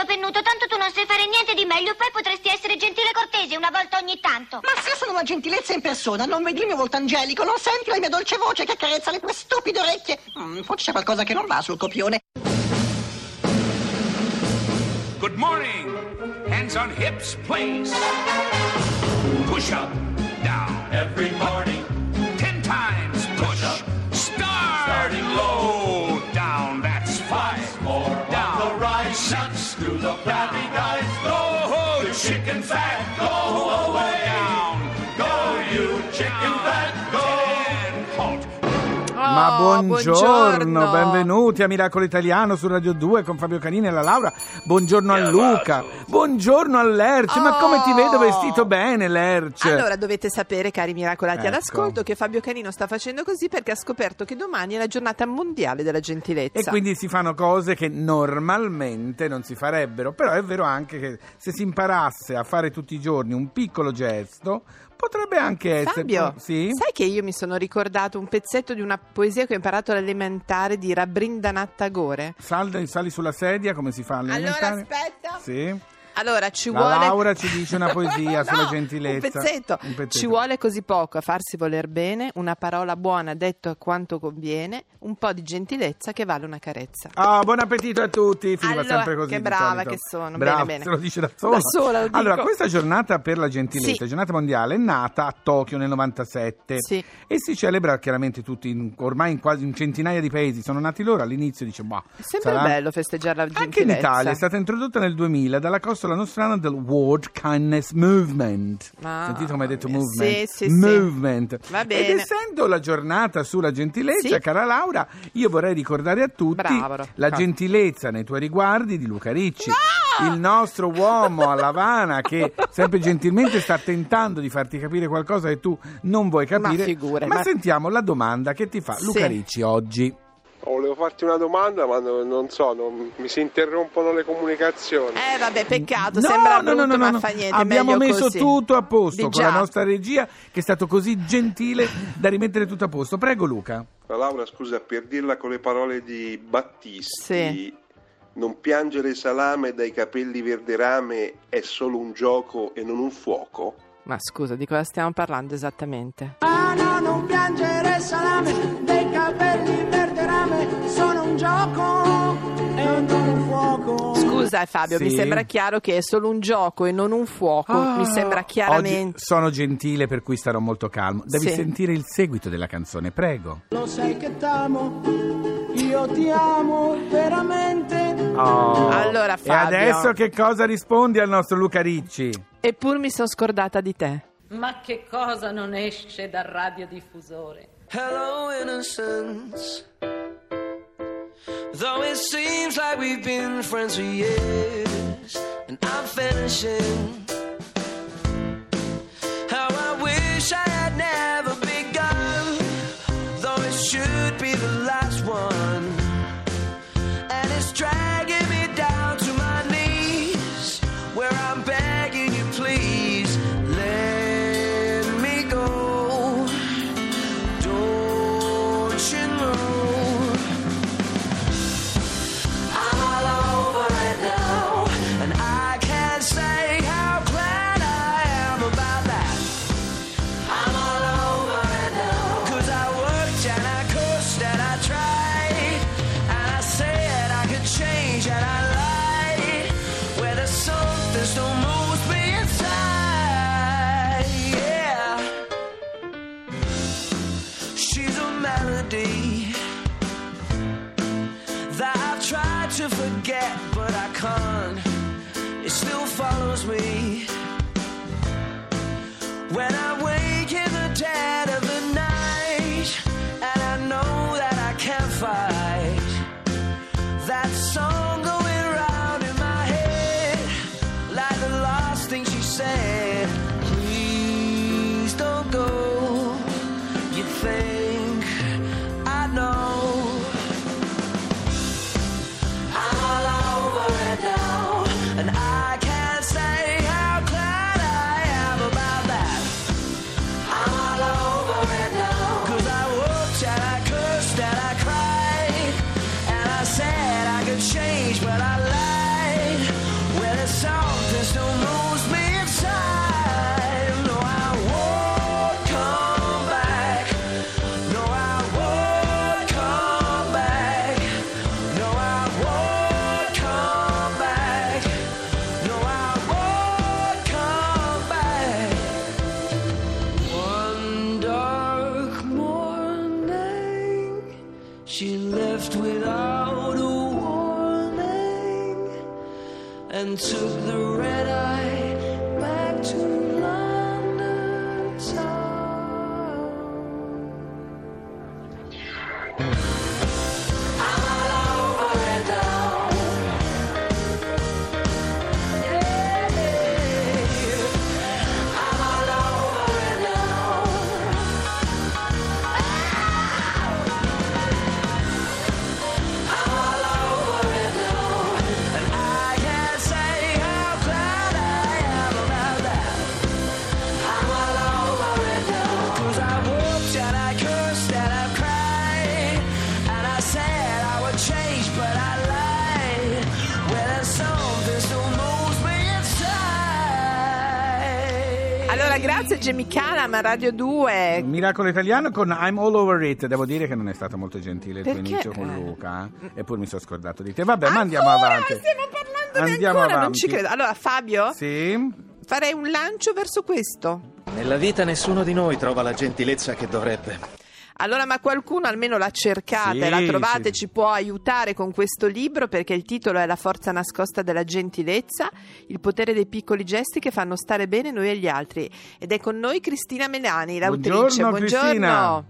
giro pennuto, tanto tu non sai fare niente di meglio, poi potresti essere gentile e cortese una volta ogni tanto. Ma se io sono la gentilezza in persona, non vedi il mio volto angelico, non senti la mia dolce voce che accarezza le tue stupide orecchie? Mm, forse c'è qualcosa che non va sul copione. Good morning. Hands on hips, please. Push up, down. Every morning, Ten times push. up. Start. Starting low. Ma Oh, buongiorno, benvenuti a Miracolo Italiano su Radio 2 con Fabio Canini e la Laura. Buongiorno a Luca, buongiorno a Lerce. Ma come ti vedo vestito bene, Lerce? Allora dovete sapere, cari miracolati Ecco. all'ascolto, che Fabio Canino sta facendo così perché ha scoperto che domani è la giornata mondiale della gentilezza. E quindi si fanno cose che normalmente non si farebbero, però è vero anche che se si imparasse a fare tutti i giorni un piccolo gesto, potrebbe anche essere... Fabio, sì? sai che io mi sono ricordato un pezzetto di una poesia che ho imparato all'elementare di Rabindranath Tagore? Salda- sali sulla sedia come si fa Allora all'elementare? aspetta. Sì. Allora ci La vuole Laura ci dice una poesia sulla No, gentilezza. Un pezzetto. Un pezzetto. Ci vuole così poco a farsi voler bene, una parola buona detto a quanto conviene, un po' di gentilezza che vale una carezza. Ah, buon appetito a tutti, finiva Allora, sempre così. che brava che sono, Brava, bene, bene. se lo dice da sola. Da sola. Allora, questa giornata per la gentilezza, Sì. giornata mondiale, è nata a Tokyo nel 97 Sì. e si celebra chiaramente tutti, in- ormai in quasi in centinaia di paesi sono nati loro, all'inizio dice, boh, Sempre sarà- bello festeggiare la gentilezza. Anche in Italia è stata introdotta nel 2000 dalla costola nostrana del World Kindness Movement. Ah, Sentite come hai detto sì, movement? sì, sì. movement. Va Ed bene. essendo la giornata sulla gentilezza, Sì. cara Laura, io vorrei ricordare a tutti Bravo, la gentilezza nei tuoi riguardi di Luca Ricci. Il nostro uomo a Lavana che sempre gentilmente sta tentando di farti capire qualcosa che tu non vuoi capire. Ma figure, ma ma- sentiamo la domanda che ti fa Luca Sì. Ricci oggi. Volevo farti una domanda, ma no- non so, non- mi si interrompono le comunicazioni. Eh vabbè, peccato, No, sembra no, no, brutto, no, ma no. fa niente, Abbiamo messo così. tutto a posto Di con la nostra regia che è stato così gentile da rimettere tutto a posto. Prego Luca. Ma Laura, scusa, per dirla con le parole di Battisti, Sì. non piangere salame dai capelli verde rame è solo un gioco e non un fuoco? Ma scusa, di cosa stiamo parlando esattamente? Ah no, non piangere salame, Scusa Fabio, mi Sì. sembra chiaro che è solo un gioco e non un fuoco, mi sembra chiaramente. Oggi sono gentile per cui starò molto calmo. Devi Sì. sentire il seguito della canzone, prego. Lo sai che t'amo, io ti amo veramente. Allora, E Fabio. adesso che cosa rispondi al nostro Luca Ricci? Eppur mi sono scordata di te. Ma che cosa non esce dal radiodiffusore? Hello, innocence. Like we've been friends for years, and I'm finishing. sweet. She left without a warning and took the red eye back to Allora, grazie Jamie Calam Radio 2. Miracolo italiano con I'm all over it. Devo dire che non è stato molto gentile il tuo inizio con Luca. eh? Eppure mi sono scordato di te. Vabbè, ma andiamo Ancora? avanti. Stiamo parlando di Andiamo ancora, non avanti. ci credo. Allora, Fabio, Sì. farei un lancio verso questo. Nella vita nessuno di noi trova la gentilezza che dovrebbe. Allora, ma qualcuno almeno l'ha cercata Sì, e la trovate, sì. ci può aiutare con questo libro perché il titolo è La forza nascosta della gentilezza, il potere dei piccoli gesti che fanno stare bene noi e gli altri. Ed è con noi Cristina Melani, l'autrice. Buongiorno, Cristina.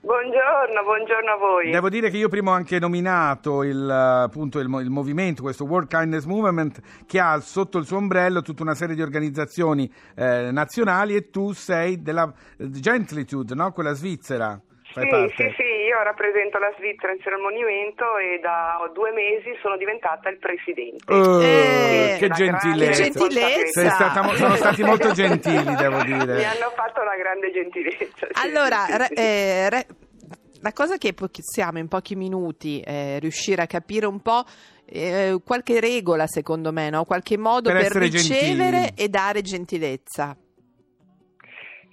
Buongiorno, buongiorno a voi. Devo dire che io prima ho anche nominato il, appunto, il, il movimento, questo World Kindness Movement, che ha sotto il suo ombrello tutta una serie di organizzazioni eh, nazionali e tu sei della eh, Gentlitude, no? quella svizzera. Fai Sì, parte. sì, sì, io rappresento la Svizzera in seno al movimento e da due mesi sono diventata il presidente. Eh, Eh, che gentilezza. Sei stata sono stati molto gentili, devo dire. Mi hanno fatto una grande gentilezza. sì, Allora, sì, re- eh, re- la cosa che possiamo in pochi minuti eh, riuscire a capire un po'. eh, qualche regola secondo me, no? qualche modo Per per, ricevere gentili. e dare gentilezza.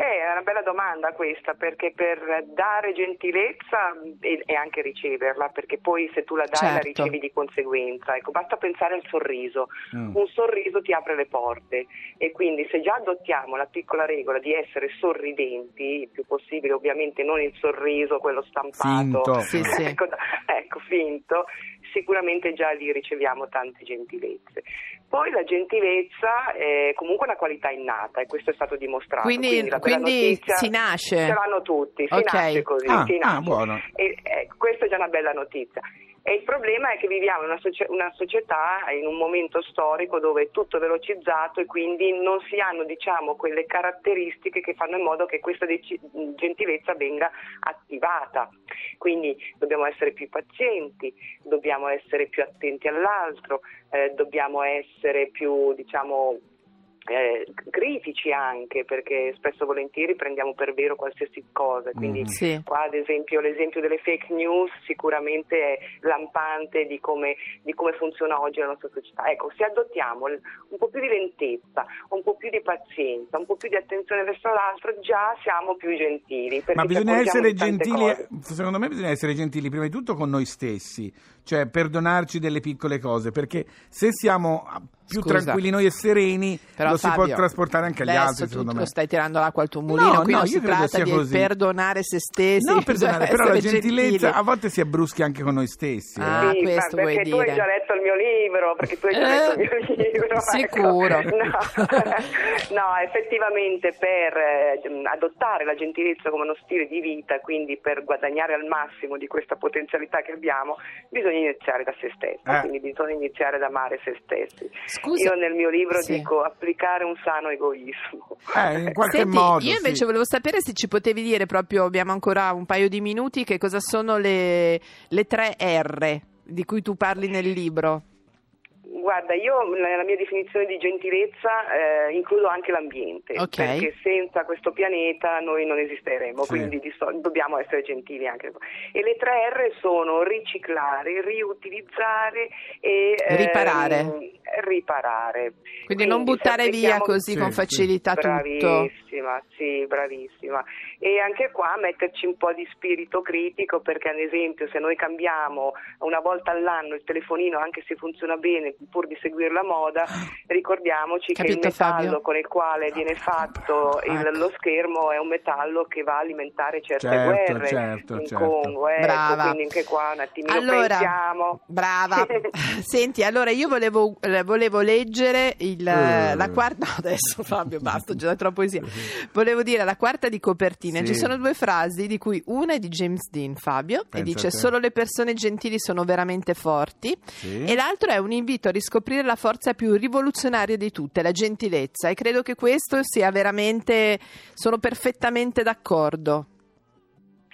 Eh, è una bella domanda questa, perché per dare gentilezza e, e anche riceverla, perché poi se tu la dai la Certo. ricevi di conseguenza. Ecco, basta pensare al sorriso. Mm. Un sorriso ti apre le porte e quindi se già adottiamo la piccola regola di essere sorridenti, il più possibile, ovviamente non il sorriso, quello stampato, Finto. Sì, sì. ecco, ecco, finto, sicuramente già lì riceviamo tante gentilezze. Poi la gentilezza è comunque una qualità innata e questo è stato dimostrato. Quindi- la quindi notizia si nasce. Ce l'hanno tutti, si Ok. nasce così. Ah, si ah, nasce. buono. E, ecco, questa è già una bella notizia. E il problema è che viviamo in una, socie- una società, in un momento storico dove è tutto velocizzato e quindi non si hanno diciamo, quelle caratteristiche che fanno in modo che questa deci- gentilezza venga attivata. Quindi dobbiamo essere più pazienti, dobbiamo essere più attenti all'altro, eh, dobbiamo essere più diciamo, eh, critici anche perché spesso e volentieri prendiamo per vero qualsiasi cosa quindi Mhm. Sì. qua ad esempio l'esempio delle fake news sicuramente è lampante di come, di come funziona oggi la nostra società ecco se adottiamo un po' più di lentezza un po' più di pazienza un po' più di attenzione verso l'altro già siamo più gentili Ma bisogna essere gentili, secondo me bisogna essere gentili prima di tutto con noi stessi, cioè perdonarci delle piccole cose, perché se siamo ah, più Scusa. tranquilli noi e sereni Però, lo si Fabio, può trasportare anche agli altri, tu secondo lo me. stai tirando l'acqua al tuo mulino, No, qui no, non io si credo tratta sia di così. perdonare se stessi. No, perdonare, però la gentilezza gentili. a volte si abbruschi anche con noi stessi. eh. Ah, Sì, questo vuoi perché tu dire. hai già letto il mio libro, perché tu hai già Eh, letto il mio libro. ecco. sicuro. No, no, effettivamente per eh, adottare la gentilezza come uno stile di vita, quindi per guadagnare al massimo di questa potenzialità che abbiamo, bisogna iniziare da se stessi, Eh. quindi bisogna iniziare ad amare se stessi. Scusa. Io nel mio libro Sì. dico applicare un sano egoismo. Eh, in qualche Senti, modo. io invece sì. volevo sapere se ci potevi dire proprio, abbiamo ancora un paio di minuti, che cosa sono le, le tre R di cui tu parli nel libro. Guarda, io nella mia definizione di gentilezza eh, includo anche l'ambiente, Ok. perché senza questo pianeta noi non esisteremo, Sì. quindi di so- dobbiamo essere gentili anche. E le tre R sono riciclare, riutilizzare e ehm, Riparare. riparare. Quindi non buttare via così Sì, con sì. facilità tutto. Bravissima, sì, bravissima. E anche qua metterci un po' di spirito critico perché ad esempio se noi cambiamo una volta all'anno il telefonino anche se funziona bene pur di seguire la moda, ricordiamoci che Capito, il metallo Fabio? con il quale viene fatto il- Ecco. lo schermo è un metallo che va a alimentare certe Certo, guerre certo, in certo. Congo, ecco, Brava. quindi anche qua un attimino Allora, pensiamo. brava. Senti, allora io volevo, eh, volevo leggere il, Eh. la quarta. no, adesso Fabio, basta, già la poesia. Volevo dire la quarta di copertina. Sì. Ci sono due frasi, di cui una è di James Dean, Fabio, Pensa e dice. Solo le persone gentili sono veramente forti. Sì. E l'altro è un invito a riscoprire la forza più rivoluzionaria di tutte, la gentilezza. E credo che questo sia veramente. Sono perfettamente d'accordo.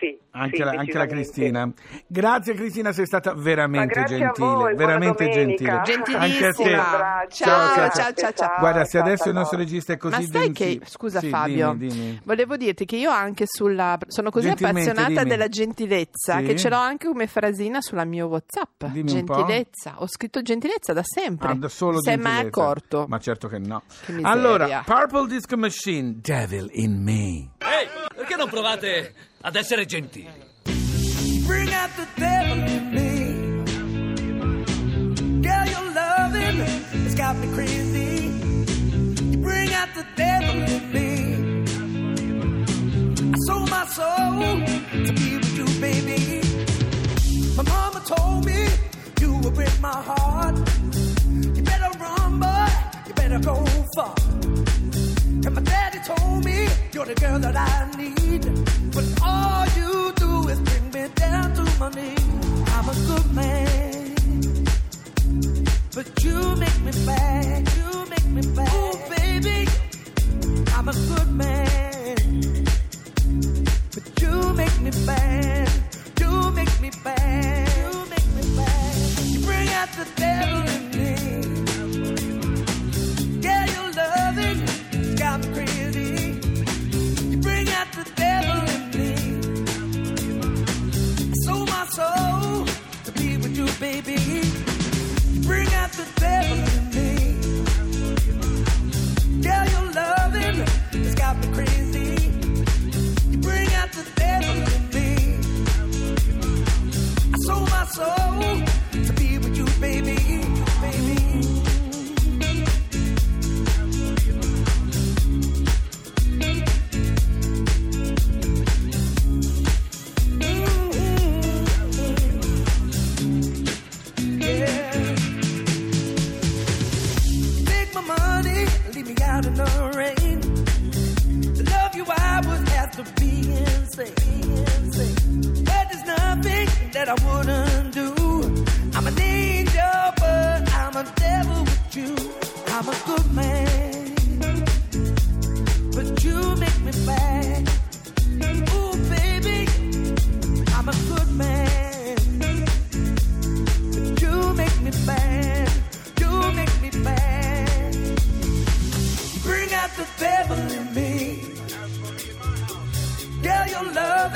Sì, Anche, sì, la, anche la. Cristina. Grazie Cristina, sei stata veramente gentile, voi, veramente gentile. Anche a te. Ciao, Ciao, ciao, ciao, ciao. Guarda, se ciao, adesso il nostro regista è così Ma sai che, gentile- scusa Sì, Fabio, dimmi, dimmi. volevo dirti che io anche sulla, sono così appassionata dimmi. della gentilezza Sì? che ce l'ho anche come frasina sulla mio Whatsapp. Gentilezza, ho scritto gentilezza da sempre. Ah, da solo Sei mai accorto? Ma certo che no. Che allora, Purple Disco Machine, Devil in Me. Ehi, perché non provate ad essere gentili? Bring out the devil in me. Girl, your loving has got me crazy. You bring out the devil in me. I sold my soul to be with you, baby. My mama told me you would break my heart. The girl that I need. To be insane. But there's nothing that I wouldn't do. I'm an angel, but I'm a devil with you. I'm a good man, but you make me bad. Ooh, baby, I'm a good man. But you make me bad. You make me bad. Bring out the devil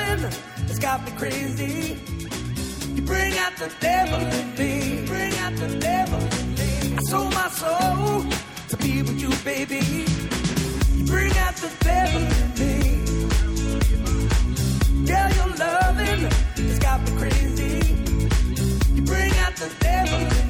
feeling that's got me crazy. You bring out the devil in me. Bring out the devil in me. I sold my soul to be with you, baby. You bring out the devil in me. Girl, your loving has got me crazy. You bring out the devil in me.